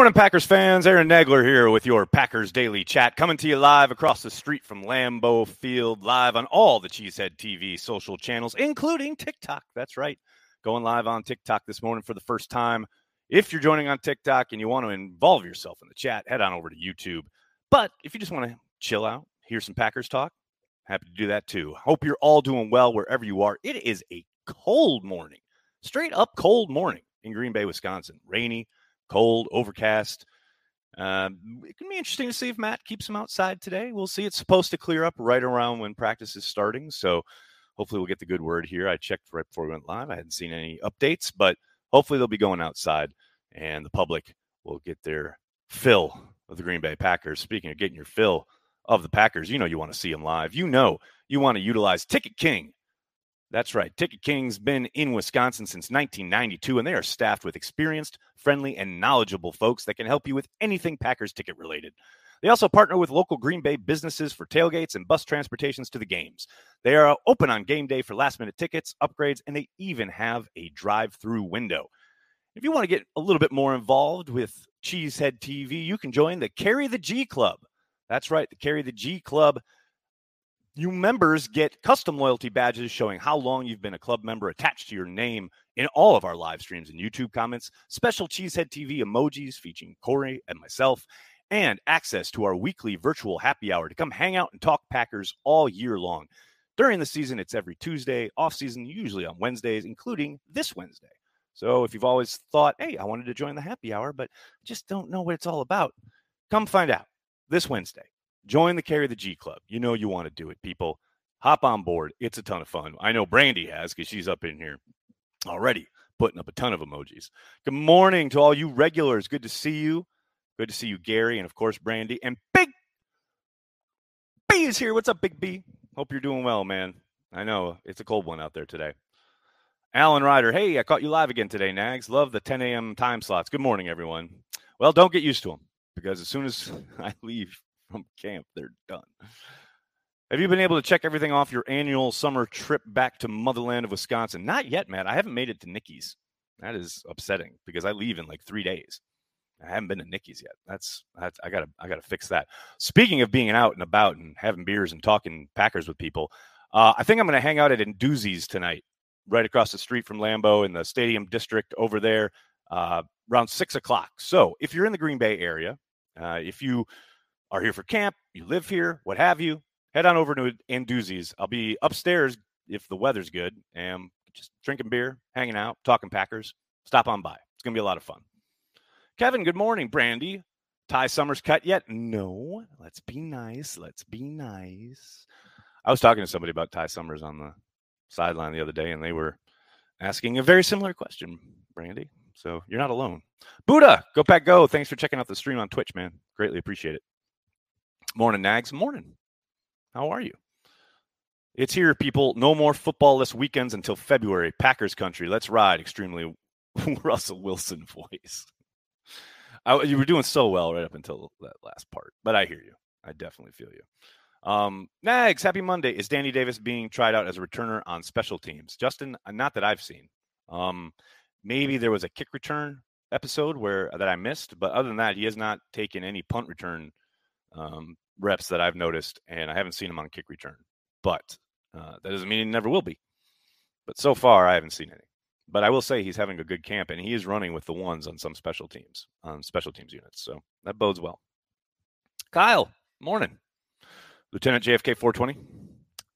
Morning, Packers fans. Aaron Nagler here with your Packers Daily Chat, coming to you live across the street from Lambeau Field, live on all the Cheesehead TV social channels, including TikTok. That's right. Going live on TikTok this morning for the first time. If you're joining on TikTok and you want to involve yourself in the chat, head on over to YouTube. But if you just want to chill out, hear some Packers talk, happy to do that too. Hope you're all doing well wherever you are. It is a cold morning, straight up cold morning in Green Bay, Wisconsin. Rainy, cold, overcast. Um, it can be interesting to see if Matt keeps him outside today. We'll see. It's supposed to clear up right around when practice is starting. So hopefully we'll get the good word here. I checked right before we went live. I hadn't seen any updates, but hopefully they'll be going outside and the public will get their fill of the Green Bay Packers. Speaking of getting your fill of the Packers, you know you want to see them live. You know you want to utilize Ticket King that's right. Ticket King's been in Wisconsin since 1992, and they are staffed with experienced, friendly, and knowledgeable folks that can help you with anything Packers ticket related. They also partner with local Green Bay businesses for tailgates and bus transportations to the games. They are open on game day for last minute tickets, upgrades, and they even have a drive through window. If you want to get a little bit more involved with Cheesehead TV, you can join the Carry the G Club. That's right, the Carry the G Club you members get custom loyalty badges showing how long you've been a club member attached to your name in all of our live streams and YouTube comments, special Cheesehead TV emojis featuring Corey and myself, and access to our weekly virtual happy hour to come hang out and talk Packers all year long. During the season, it's every Tuesday, off season, usually on Wednesdays, including this Wednesday. So if you've always thought, hey, I wanted to join the happy hour, but just don't know what it's all about, come find out this Wednesday. Join the Carry the G Club. You know you want to do it, people. Hop on board. It's a ton of fun. I know Brandy has because she's up in here already putting up a ton of emojis. Good morning to all you regulars. Good to see you. Good to see you, Gary, and of course, Brandy. And Big B is here. What's up, Big B? Hope you're doing well, man. I know it's a cold one out there today. Alan Ryder, hey, I caught you live again today, Nags. Love the 10 a.m. time slots. Good morning, everyone. Well, don't get used to them because as soon as I leave from camp. They're done. Have you been able to check everything off your annual summer trip back to motherland of Wisconsin? Not yet, man. I haven't made it to Nicky's. That is upsetting because I leave in like three days. I haven't been to Nicky's yet. That's, that's I gotta I gotta fix that. Speaking of being out and about and having beers and talking Packers with people, uh, I think I'm gonna hang out at Anduzzi's tonight, right across the street from Lambeau in the Stadium District over there, uh, around six o'clock. So if you're in the Green Bay area, uh, if you are here for camp, you live here, what have you, head on over to Anduzzi's. I'll be upstairs if the weather's good and just drinking beer, hanging out, talking Packers. Stop on by. It's going to be a lot of fun. Kevin, good morning. Brandy, Ty Summers cut yet? No. Let's be nice. Let's be nice. I was talking to somebody about Ty Summers on the sideline the other day, and they were asking a very similar question, Brandy. So you're not alone. Buddha, go pack go. Thanks for checking out the stream on Twitch, man. Greatly appreciate it. Morning, Nags. Morning. How are you? It's here, people. No more footballless weekends until February. Packers country. Let's ride. Extremely Russell Wilson voice. I, you were doing so well right up until that last part, but I hear you. I definitely feel you. Um, Nags, happy Monday. Is Danny Davis being tried out as a returner on special teams? Justin, uh, not that I've seen. Um, maybe there was a kick return episode where that I missed, but other than that, he has not taken any punt return um, reps that I've noticed, and I haven't seen him on kick return. But uh, that doesn't mean he never will be. But so far, I haven't seen any. But I will say he's having a good camp, and he is running with the ones on some special teams, on special teams units. So that bodes well. Kyle, morning. Lieutenant JFK 420.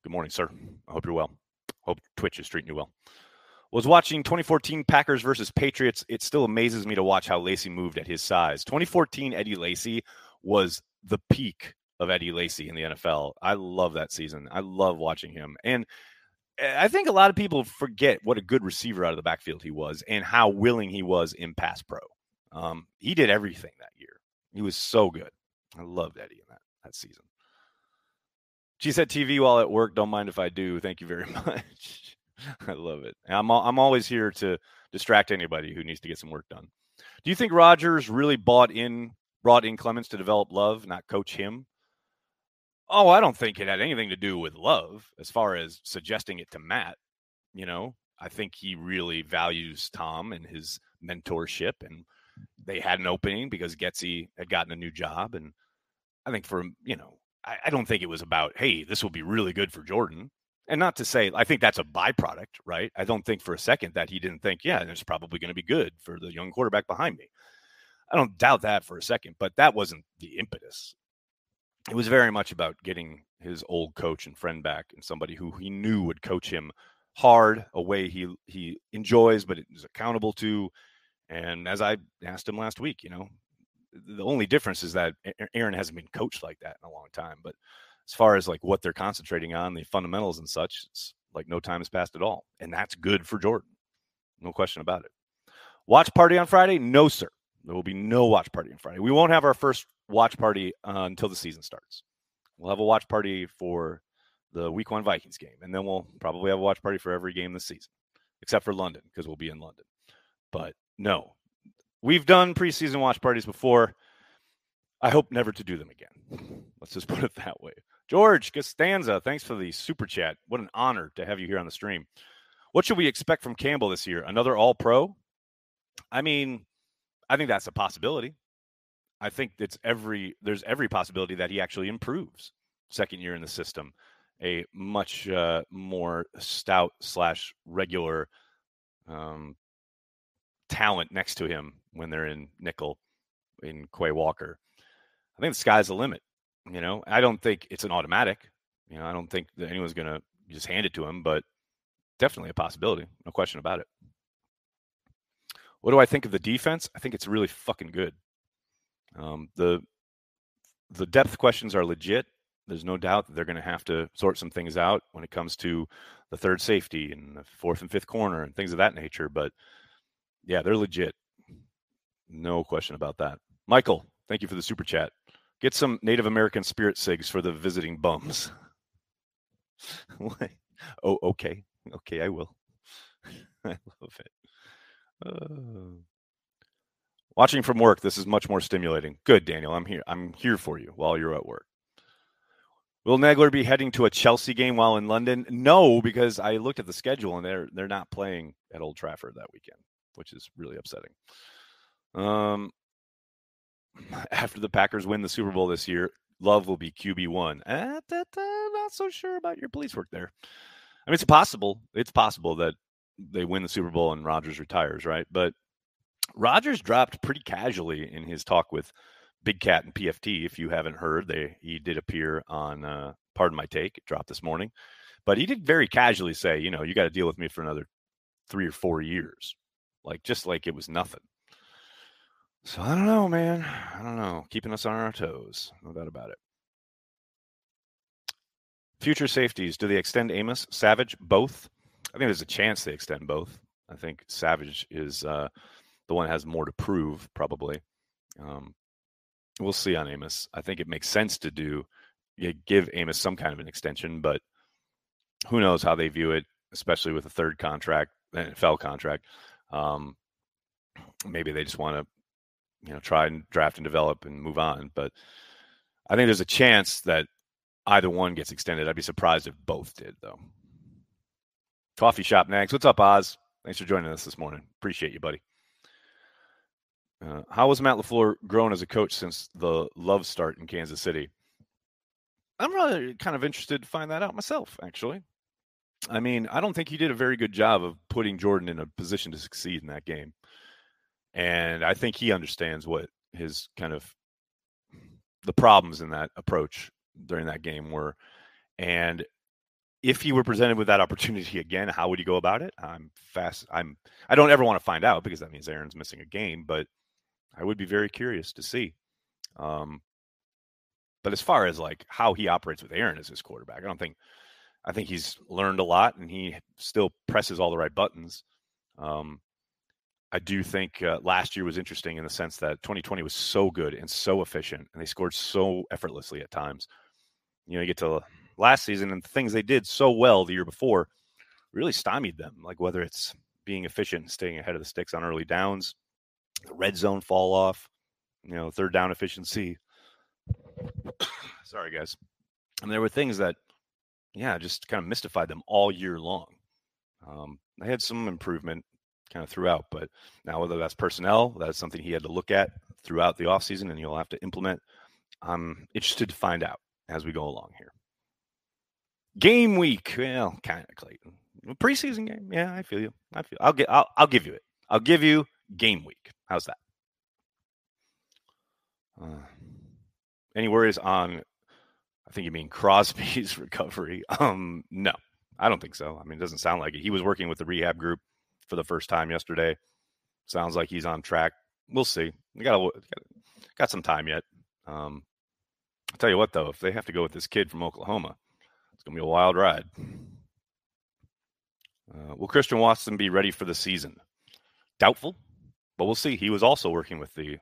Good morning, sir. I hope you're well. Hope Twitch is treating you well. Was watching 2014 Packers versus Patriots. It still amazes me to watch how Lacy moved at his size. 2014 Eddie Lacy was the peak of Eddie Lacy in the NFL. I love that season. I love watching him. And eh, I think a lot of people forget what a good receiver out of the backfield he was and how willing he was in pass pro. Um, he did everything that year. He was so good. I loved Eddie in that, that season. Cheesehead TV while at work. Don't mind if I do. Thank you very much. I love it. I'm, I'm always here to distract anybody who needs to get some work done. Do you think Rodgers really bought in brought in Clements to develop Love, not coach him. Oh, I don't think it had anything to do with Love as far as suggesting it to Matt. You know, I think he really values Tom and his mentorship and they had an opening because Getsy had gotten a new job. And I think for, you know, I, I don't think it was about, hey, this will be really good for Jordan. And not to say, I think that's a byproduct, right? I don't think for a second that he didn't think, yeah, it's probably going to be good for the young quarterback behind me. I don't doubt that for a second, but that wasn't the impetus. It was very much about getting his old coach and friend back and somebody who he knew would coach him hard, a way he he enjoys but is accountable to. And as I asked him last week, you know, the only difference is that Aaron hasn't been coached like that in a long time. But as far as like what they're concentrating on, the fundamentals and such, it's like no time has passed at all. And that's good for Jordan. No question about it. Watch party on Friday? No, sir. There will be no watch party on Friday. We won't have our first watch party uh, until the season starts. We'll have a watch party for the week one Vikings game. And then we'll probably have a watch party for every game this season, except for London, because we'll be in London. But no, we've done preseason watch parties before. I hope never to do them again. Let's just put it that way. George Costanza, thanks for the super chat. What an honor to have you here on the stream. What should we expect from Campbell this year? Another all pro? I mean, I think that's a possibility. I think it's every there's every possibility that he actually improves second year in the system. A much uh, more stout slash regular um, talent next to him when they're in nickel in Quay Walker. I think the sky's the limit. You know, I don't think it's an automatic. You know, I don't think that anyone's going to just hand it to him, but definitely a possibility. No question about it. What do I think of the defense? I think it's really fucking good. Um, the the depth questions are legit. There's no doubt that they're going to have to sort some things out when it comes to the third safety and the fourth and fifth corner and things of that nature. But yeah, they're legit. No question about that. Michael, thank you for the super chat. Get some Native American spirit sigs for the visiting bums. oh, okay. Okay, I will. I love it. Uh, watching from work, this is much more stimulating. Good, Daniel. I'm here. I'm here for you while you're at work. Will Nagler be heading to a Chelsea game while in London? No, because I looked at the schedule and they're they're not playing at Old Trafford that weekend, which is really upsetting. Um, after the Packers win the Super Bowl this year, Love will be QB one. Uh, not so sure about your police work there. I mean, it's possible. It's possible that they win the Super Bowl and Rodgers retires, right? But Rodgers dropped pretty casually in his talk with Big Cat and PFT. If you haven't heard, they he did appear on uh, Pardon My Take. It dropped this morning, but he did very casually say, you know, you got to deal with me for another three or four years, like just like it was nothing. So I don't know, man. I don't know. Keeping us on our toes, no doubt about it. Future safeties. Do they extend Amos, Savage, both? I think there's a chance they extend both. I think Savage is uh, the one that has more to prove, probably. Um, we'll see on Amos. I think it makes sense to do give Amos some kind of an extension, but who knows how they view it, especially with a third contract, NFL contract. Um, maybe they just want to, you know, try and draft and develop and move on. But I think there's a chance that either one gets extended. I'd be surprised if both did, though. Coffee Shop next. What's up, Oz? Thanks for joining us this morning. Appreciate you, buddy. Uh, how was Matt LaFleur grown as a coach since the love start in Kansas City? I'm really kind of interested to find that out myself, actually. I mean, I don't think he did a very good job of putting Jordan in a position to succeed in that game. And I think he understands what his kind of the problems in that approach during that game were. And if he were presented with that opportunity again, how would he go about it? I'm fast. I'm. I don't ever want to find out because that means Aaron's missing a game. But I would be very curious to see. Um, but as far as like how he operates with Aaron as his quarterback, I don't think. I think he's learned a lot, and he still presses all the right buttons. Um, I do think uh, last year was interesting in the sense that 2020 was so good and so efficient, and they scored so effortlessly at times. You know, you get to last season and the things they did so well the year before really stymied them. Like whether it's being efficient and staying ahead of the sticks on early downs, the red zone fall off, you know, third down efficiency. Sorry, guys. And there were things that, yeah, just kind of mystified them all year long. Um, they had some improvement kind of throughout. But now, whether that's personnel, that's something he had to look at throughout the offseason and he'll have to implement. I'm interested to find out as we go along here. Game week, well, kind of Clayton. Preseason game, yeah, I feel you. I feel. I'll get. I'll, I'll give you it. I'll give you game week. How's that? Uh, any worries on? I think you mean Crosby's recovery. Um, no, I don't think so. I mean, it doesn't sound like it. He was working with the rehab group for the first time yesterday. Sounds like he's on track. We'll see. We got got some time yet. Um, I'll tell you what, though, if they have to go with this kid from Oklahoma, gonna be a wild ride. Uh, will Christian Watson be ready for the season? Doubtful, but we'll see. He was also working with the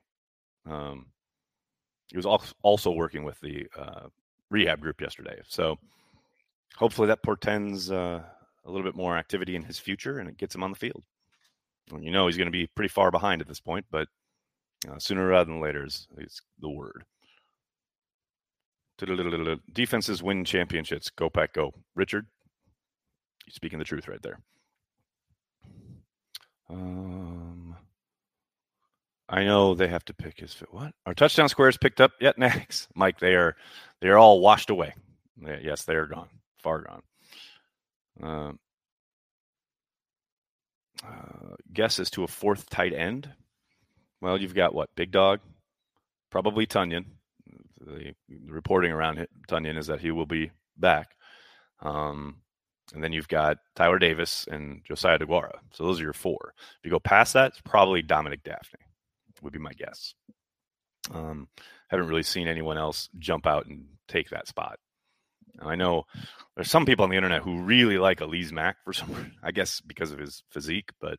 um, he was also working with the uh, rehab group yesterday. So hopefully that portends uh, a little bit more activity in his future and it gets him on the field. You know he's going to be pretty far behind at this point, but uh, sooner rather than later is, is the word. Defenses win championships. Go pack, go. Richard, you're speaking the truth right there. Um, I know they have to pick his fit. What? Our touchdown squares picked up yet? Next, Mike, they are they are all washed away. Yes, they are gone, far gone. Um, uh, guess as to a fourth tight end. Well, you've got what? Big Dog, probably Tonyan. The, the reporting around it, Tonyan is that he will be back. Um, and then you've got Tyler Davis and Josiah DeGuara. So those are your four. If you go past that, it's probably Dominic Dafney, would be my guess. Um, haven't really seen anyone else jump out and take that spot. And I know there's some people on the internet who really like Alize Mack for some, I guess because of his physique, but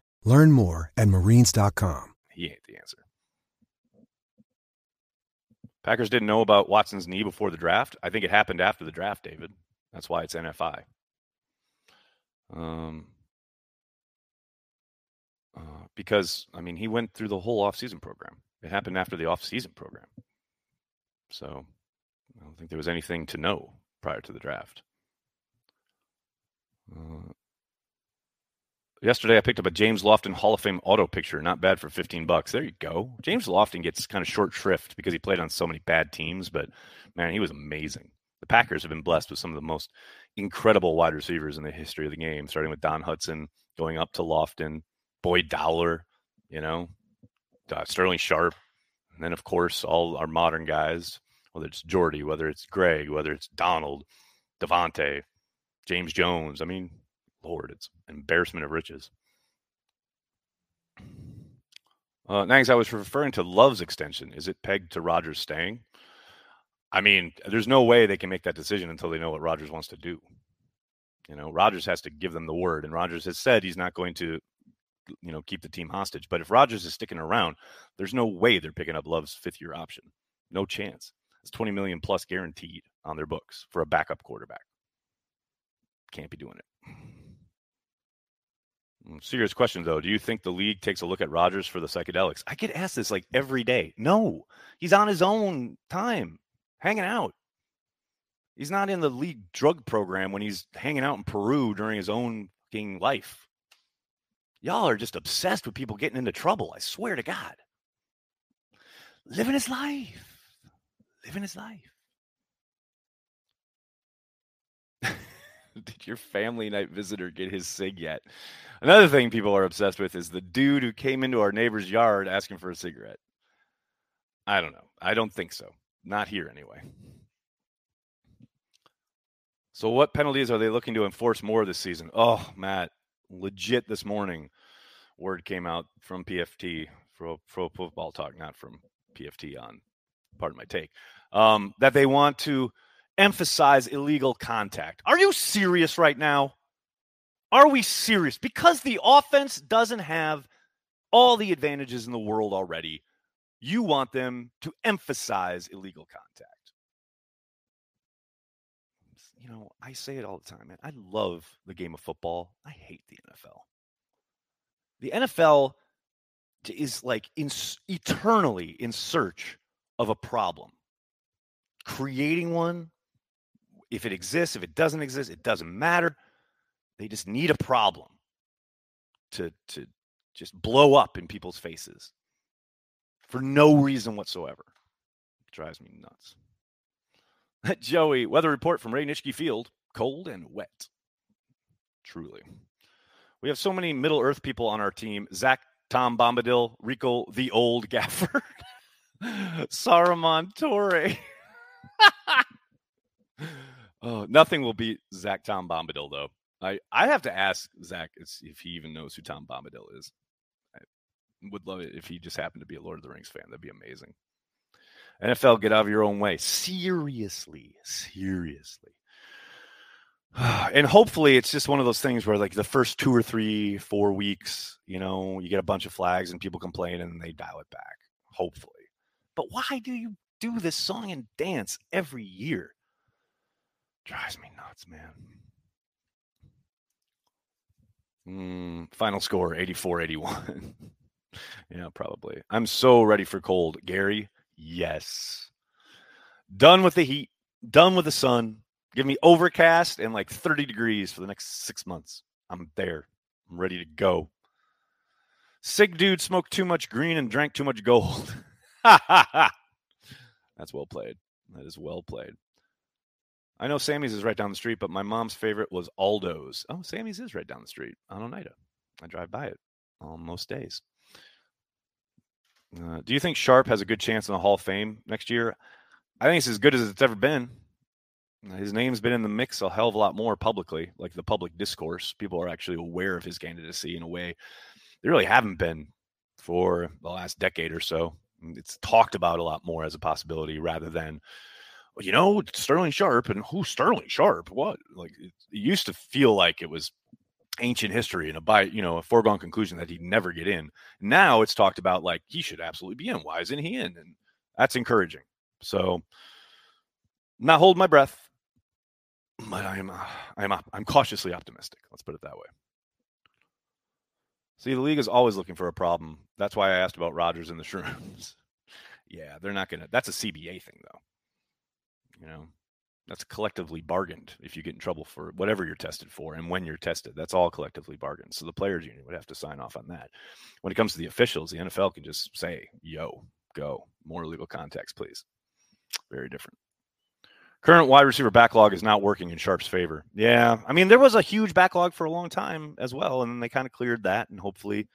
Learn more at marines.com. He ain't the answer. Packers didn't know about Watson's knee before the draft. I think it happened after the draft, David. That's why it's NFI. Um, uh, because I mean, he went through the whole offseason program. It happened after the offseason program. So I don't think there was anything to know prior to the draft. Uh, Yesterday, I picked up a James Lofton Hall of Fame auto picture. Not bad for 15 bucks. There you go. James Lofton gets kind of short shrift because he played on so many bad teams, but man, he was amazing. The Packers have been blessed with some of the most incredible wide receivers in the history of the game, starting with Don Hutson, going up to Lofton, Boyd Dowler, you know, uh, Sterling Sharpe, and then, of course, all our modern guys, whether it's Jordy, whether it's Greg, whether it's Donald, Davante, James Jones. I mean, Lord, it's embarrassment of riches. Uh, Nags, I was referring to Love's extension. Is it pegged to Rodgers staying? I mean, there's no way they can make that decision until they know what Rodgers wants to do. You know, Rodgers has to give them the word, and Rodgers has said he's not going to, you know, keep the team hostage. But if Rodgers is sticking around, there's no way they're picking up Love's fifth year option. No chance. It's 20 million plus guaranteed on their books for a backup quarterback. Can't be doing it. Serious question though. Do you think the league takes a look at Rodgers for the psychedelics? I get asked this like every day. No, he's on his own time, hanging out. He's not in the league drug program when he's hanging out in Peru during his own fucking life. Y'all are just obsessed with people getting into trouble. I swear to God. Living his life. Living his life. Did your family night visitor get his cig yet? Another thing people are obsessed with is the dude who came into our neighbor's yard asking for a cigarette. I don't know. I don't think so. Not here anyway. So, what penalties are they looking to enforce more this season? Oh, Matt, legit this morning, word came out from PFT, Pro, Pro Football Talk, not from PFT on Pardon My Take, um, that they want to emphasize illegal contact. Are you serious right now? Are we serious? Because the offense doesn't have all the advantages in the world already. You want them to emphasize illegal contact. You know, I say it all the time, man. I love the game of football. I hate the NFL. The NFL is like in, eternally in search of a problem. Creating one, if it exists, if it doesn't exist, it doesn't matter. They just need a problem to to just blow up in people's faces for no reason whatsoever. It drives me nuts. Joey, weather report from Ray Nitschke Field, cold and wet. Truly. We have so many Middle Earth people on our team. Zach, Tom Bombadil, Rico, the old gaffer, Saruman Torre. oh, nothing will beat Zach Tom Bombadil, though. I I have to ask Zach if he even knows who Tom Bombadil is. I would love it if he just happened to be a Lord of the Rings fan. That'd be amazing. NFL, get out of your own way. Seriously, seriously. And hopefully, it's just one of those things where, like, the first two or three, four weeks, you know, you get a bunch of flags and people complain and they dial it back. Hopefully. But why do you do this song and dance every year? Drives me nuts, man. Mm, final score 84 81. yeah, probably. I'm so ready for cold. Gary, yes. Done with the heat, done with the sun. Give me overcast and like 30 degrees for the next six months. I'm there. I'm ready to go. Sick dude smoked too much green and drank too much gold. That's well played. That is well played. I know Sammy's is right down the street, but my mom's favorite was Aldo's. Oh, Sammy's is right down the street on Oneida. I drive by it on most days. Uh, do you think Sharpe has a good chance in the Hall of Fame next year? I think it's as good as it's ever been. His name's been in the mix a hell of a lot more publicly, like the public discourse. People are actually aware of his candidacy in a way they really haven't been for the last decade or so. It's talked about a lot more as a possibility rather than you know, Sterling Sharpe and who Sterling Sharpe? What? Like it, it used to feel like it was ancient history and a by you know a foregone conclusion that he'd never get in. Now it's talked about like he should absolutely be in. Why isn't he in? And that's encouraging. So, not hold my breath, but I'm uh, I'm I'm cautiously optimistic. Let's put it that way. See, the league is always looking for a problem. That's why I asked about Rodgers and the Shrooms. yeah, they're not gonna. That's a CBA thing, though. You know, that's collectively bargained if you get in trouble for whatever you're tested for and when you're tested. That's all collectively bargained. So the players union would have to sign off on that. When it comes to the officials, the NFL can just say, yo, go. More legal context, please. Very different. Current wide receiver backlog is not working in Sharpe's favor. Yeah. I mean, there was a huge backlog for a long time as well. And then they kind of cleared that. And hopefully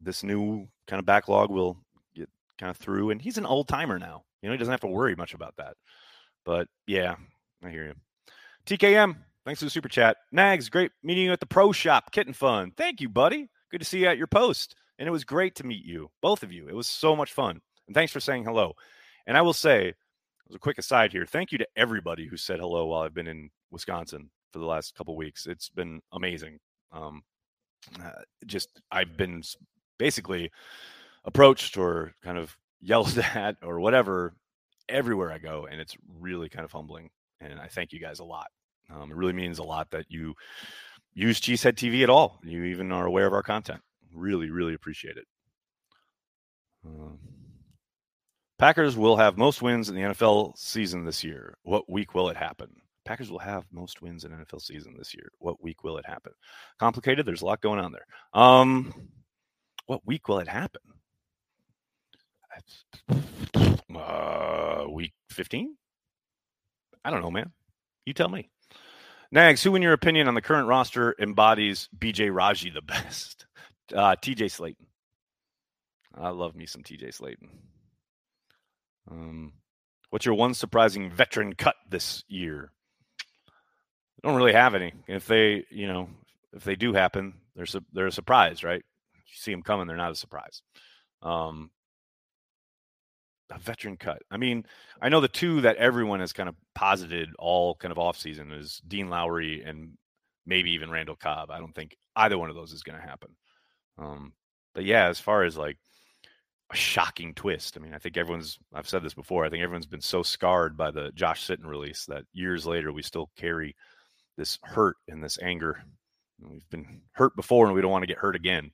this new kind of backlog will get kind of through. And he's an old timer now. You know, he doesn't have to worry much about that. But yeah, I hear you. TKM, thanks for the super chat. Nags, great meeting you at the pro shop. Kitten fun. Thank you, buddy. Good to see you at your post. And it was great to meet you, both of you. It was so much fun. And thanks for saying hello. And I will say, as a quick aside here, thank you to everybody who said hello while I've been in Wisconsin for the last couple weeks. It's been amazing. Um, uh, just I've been basically approached or kind of yelled at or whatever everywhere I go, and it's really kind of humbling. And I thank you guys a lot. Um, it really means a lot that you use Cheesehead TV at all. You even are aware of our content. Really, really appreciate it. Uh, Packers will have most wins in the NFL season this year. What week will it happen? Packers will have most wins in NFL season this year. What week will it happen? Complicated. There's a lot going on there. Um, what week will it happen? Uh, week 15? I don't know, man. You tell me. Nags, who in your opinion on the current roster embodies BJ Raji the best? Uh, TJ Slaton. I love me some TJ Slaton. Um, what's your one surprising veteran cut this year? I don't really have any. If they, you know, if they do happen, they're su- they're a surprise, right? You see them coming, they're not a surprise. Um, a veteran cut. I mean, I know the two that everyone has kind of posited all kind of off season is Dean Lowry and maybe even Randall Cobb. I don't think either one of those is going to happen. Um, but yeah, as far as like a shocking twist, I mean, I think everyone's. I've said this before. I think everyone's been so scarred by the Josh Sitton release that years later we still carry this hurt and this anger. We've been hurt before, and we don't want to get hurt again.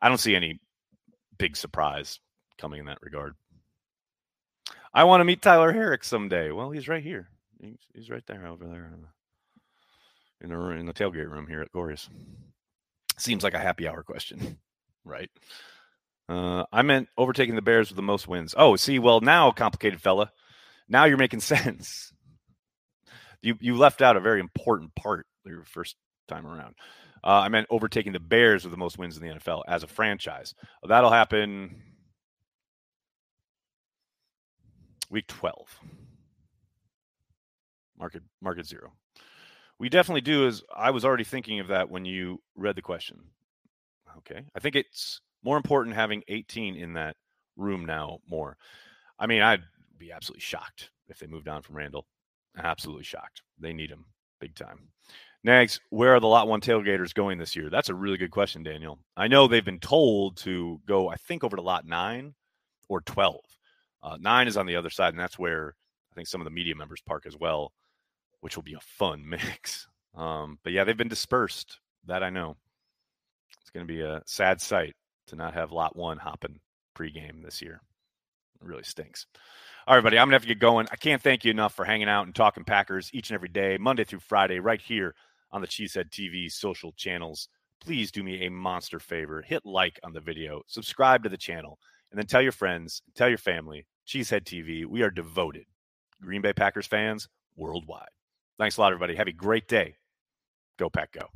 I don't see any big surprise coming in that regard. I want to meet Tyler Herrick someday. Well, he's right here. He's, he's right there over there in the, in the in the tailgate room here at Glorious. Seems like a happy hour question, right? Uh, I meant overtaking the Bears with the most wins. Oh, see, well now, complicated fella, now you're making sense. You you left out a very important part your first time around. Uh, I meant overtaking the Bears with the most wins in the NFL as a franchise. That'll happen week 12. Market market zero. We definitely do as I was already thinking of that when you read the question. Okay. I think it's more important having 18 in that room now more. I mean, I'd be absolutely shocked if they moved on from Randall. Absolutely shocked. They need him big time. Next, where are the Lot 1 tailgaters going this year? That's a really good question, Daniel. I know they've been told to go, I think, over to Lot 9 or 12. Uh, 9 is on the other side, and that's where I think some of the media members park as well, which will be a fun mix. Um, but yeah, they've been dispersed. That I know. It's going to be a sad sight to not have Lot 1 hopping pregame this year. It really stinks. All right, buddy, I'm going to have to get going. I can't thank you enough for hanging out and talking Packers each and every day, Monday through Friday, right here on the Cheesehead TV social channels. Please do me a monster favor. Hit like on the video, subscribe to the channel, and then tell your friends, tell your family. Cheesehead TV, we are devoted Green Bay Packers fans worldwide. Thanks a lot, everybody. Have a great day. Go, Pack, go.